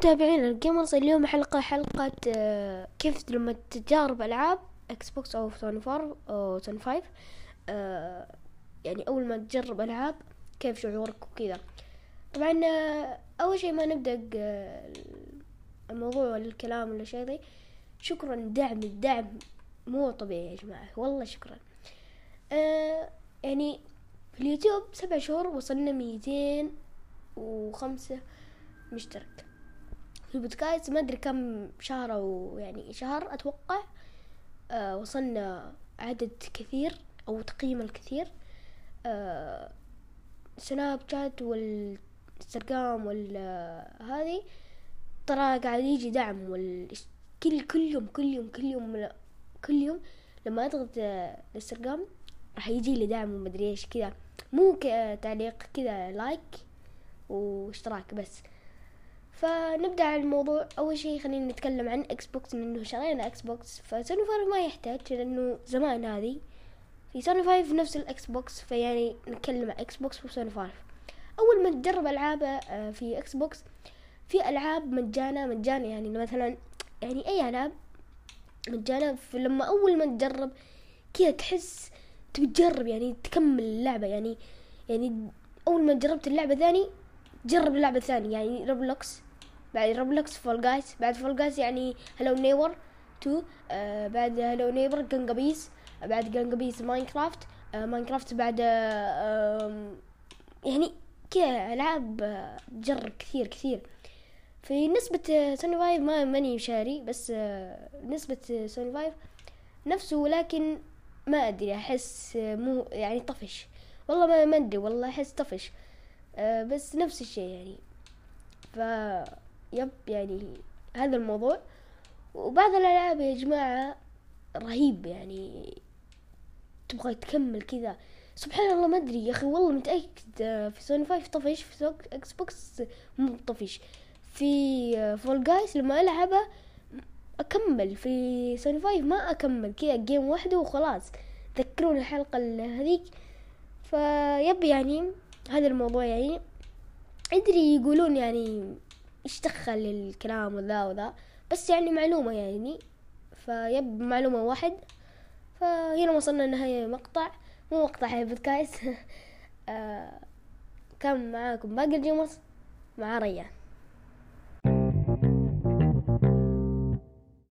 متابعين ال gamers اليوم حلقة حلقة آه، كيف لما تجارب ألعاب Xbox أو Sony four أو Sony five آه، يعني أول ما تجرب ألعاب كيف شعورك وكذا. طبعا آه، أول شيء ما نبدأ الموضوع ولا الكلام ولا شيء ذي. شكرا دعم الدعم مو طبيعي يا جماعة والله شكرا. يعني في اليوتيوب سبع شهور وصلنا ميتين وخمسة مشترك. البودكاست ما أدري كم شهر أو يعني شهر أتوقع آه وصلنا عدد كثير أو تقييم الكثير. آه سناب شات والانستغرام هذه ترى قاعد يجي دعم كل كل يوم كل يوم كل يوم كل يوم لما أضغط الانستغرام راح يجي لي دعم ومدري إيش كذا. مو تعليق كذا like واشتراك بس. فنبدأ على الموضوع. أول شيء خلينا نتكلم عن Xbox لأنه شرينا Xbox ف Sony five ما يحتاج لأنه زمان هذه في Sony five نفس ال Xbox فيعني نتكلم عن Xbox و Sony five. أول ما تجرب ألعاب آه، في Xbox في ألعاب مجانا مجانا يعني مثلا يعني أي ألعاب مجانا لما أول ما تجرب كذا تحس تبي تجرب يعني تكمل اللعبة. يعني يعني أول ما جربت اللعبة ثاني جرب اللعبة الثانية. يعني Roblox بعد Roblox Fall Guys بعد Fall Guys يعني Hello Neighbor two آه بعد Hello Neighbor Gang Beasts بعد Gang Beasts Minecraft آه Minecraft بعد آه يعني كذا ألعاب آه جرب كثير كثير. في نسبة سوني five ما ماني شاري بس آه نسبة سوني five نفسه ولكن ما أدري أحس مو يعني طفش. والله ما ما أدري والله أحس طفش. آه بس نفس الشيء يعني. ف yep يعني هذا الموضوع. وبعض الألعاب يا جماعة رهيب يعني تبغى تكمل كذا. سبحان الله ما أدري يا أخي والله متأكد في سوني five طفش في Xbox مو طفش. في Fall Guys لما ألعبه أكمل في سوني five ما أكمل كذا game واحدة وخلاص. تذكرون الحلقة هذيك؟ ف yep يعني هذا الموضوع يعني. أدري يقولون يعني إيش دخل الكلام وذا وذا. بس يعني معلومة يعني. ف yep معلومة واحد. فهنا وصلنا لنهاية مقطع مو مقطع البودكاست آه كان معاكم باقي الجيمرز مع ريان.